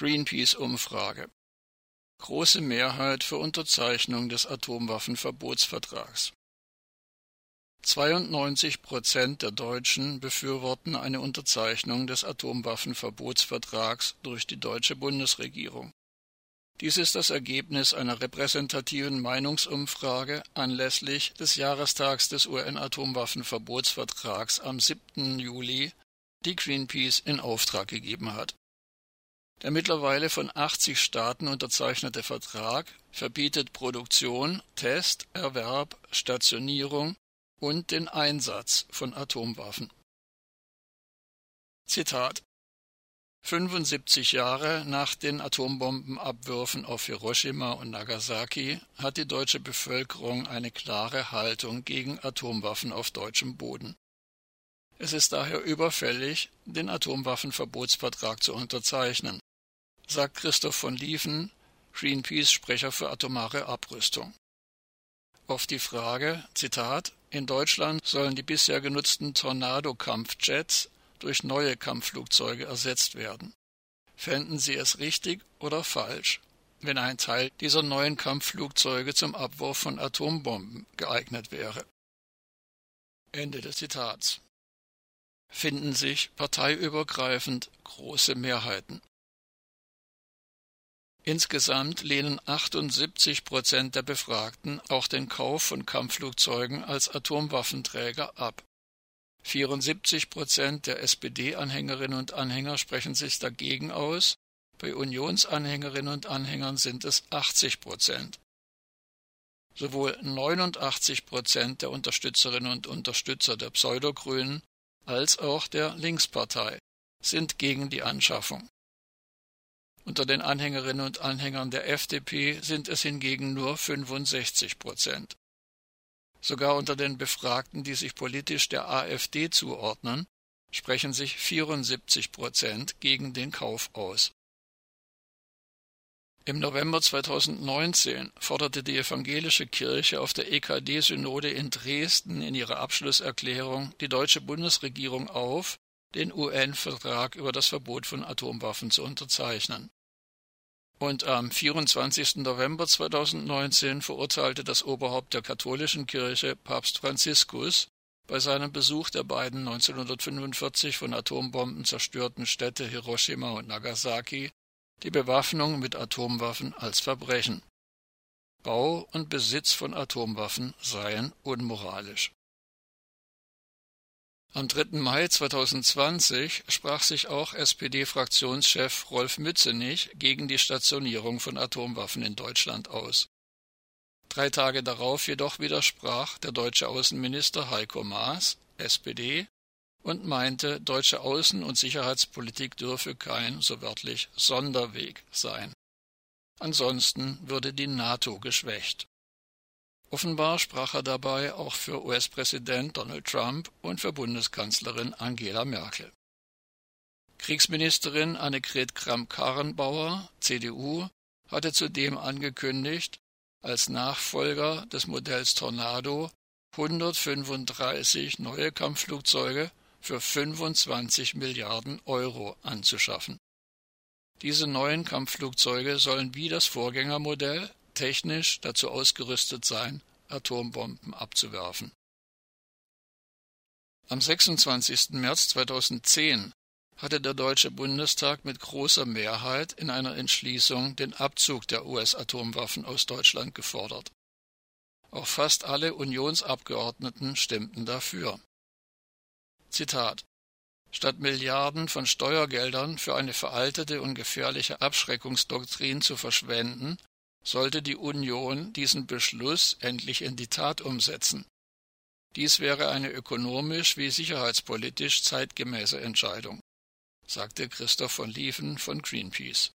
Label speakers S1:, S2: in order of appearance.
S1: Greenpeace-Umfrage. Große Mehrheit für Unterzeichnung des Atomwaffenverbotsvertrags. 92 Prozent der Deutschen befürworten eine Unterzeichnung des Atomwaffenverbotsvertrags durch die deutsche Bundesregierung. Dies ist das Ergebnis einer repräsentativen Meinungsumfrage anlässlich des Jahrestags des UN-Atomwaffenverbotsvertrags am 7. Juli, die Greenpeace in Auftrag gegeben hat. Der mittlerweile von 80 Staaten unterzeichnete Vertrag verbietet Produktion, Test, Erwerb, Stationierung und den Einsatz von Atomwaffen. Zitat 75 Jahre nach den Atombombenabwürfen auf Hiroshima und Nagasaki hat die deutsche Bevölkerung eine klare Haltung gegen Atomwaffen auf deutschem Boden. Es ist daher überfällig, den Atomwaffenverbotsvertrag zu unterzeichnen, sagt Christoph von Lieven, Greenpeace-Sprecher für atomare Abrüstung. Auf die Frage, Zitat, in Deutschland sollen die bisher genutzten Tornado-Kampfjets durch neue Kampfflugzeuge ersetzt werden. Fänden Sie es richtig oder falsch, wenn ein Teil dieser neuen Kampfflugzeuge zum Abwurf von Atombomben geeignet wäre? Ende des Zitats. Finden sich parteiübergreifend große Mehrheiten. Insgesamt lehnen 78 Prozent der Befragten auch den Kauf von Kampfflugzeugen als Atomwaffenträger ab. 74 Prozent der SPD-Anhängerinnen und Anhänger sprechen sich dagegen aus, bei Unionsanhängerinnen und Anhängern sind es 80 Prozent. Sowohl 89 Prozent der Unterstützerinnen und Unterstützer der Pseudogrünen als auch der Linkspartei sind gegen die Anschaffung. Unter den Anhängerinnen und Anhängern der FDP sind es hingegen nur 65 Prozent. Sogar unter den Befragten, die sich politisch der AfD zuordnen, sprechen sich 74 Prozent gegen den Kauf aus. Im November 2019 forderte die evangelische Kirche auf der EKD-Synode in Dresden in ihrer Abschlusserklärung die deutsche Bundesregierung auf, den UN-Vertrag über das Verbot von Atomwaffen zu unterzeichnen. Und am 24. November 2019 verurteilte das Oberhaupt der katholischen Kirche, Papst Franziskus, bei seinem Besuch der beiden 1945 von Atombomben zerstörten Städte Hiroshima und Nagasaki die Bewaffnung mit Atomwaffen als Verbrechen. Bau und Besitz von Atomwaffen seien unmoralisch. Am 3. Mai 2020 sprach sich auch SPD-Fraktionschef Rolf Mützenich gegen die Stationierung von Atomwaffen in Deutschland aus. Drei Tage darauf jedoch widersprach der deutsche Außenminister Heiko Maas, SPD, und meinte, deutsche Außen- und Sicherheitspolitik dürfe kein, so wörtlich, Sonderweg sein. Ansonsten würde die NATO geschwächt. Offenbar sprach er dabei auch für US-Präsident Donald Trump und für Bundeskanzlerin Angela Merkel. Kriegsministerin Annegret Kramp-Karrenbauer, CDU, hatte zudem angekündigt, als Nachfolger des Modells Tornado 135 neue Kampfflugzeuge für 25 Milliarden Euro anzuschaffen. Diese neuen Kampfflugzeuge sollen wie das Vorgängermodell technisch dazu ausgerüstet sein, Atombomben abzuwerfen. Am 26. März 2010 hatte der Deutsche Bundestag mit großer Mehrheit in einer Entschließung den Abzug der US-Atomwaffen aus Deutschland gefordert. Auch fast alle Unionsabgeordneten stimmten dafür. Zitat Statt Milliarden von Steuergeldern für eine veraltete und gefährliche Abschreckungsdoktrin zu verschwenden, sollte die Union diesen Beschluss endlich in die Tat umsetzen. Dies wäre eine ökonomisch wie sicherheitspolitisch zeitgemäße Entscheidung, sagte Christoph von Lieven von Greenpeace.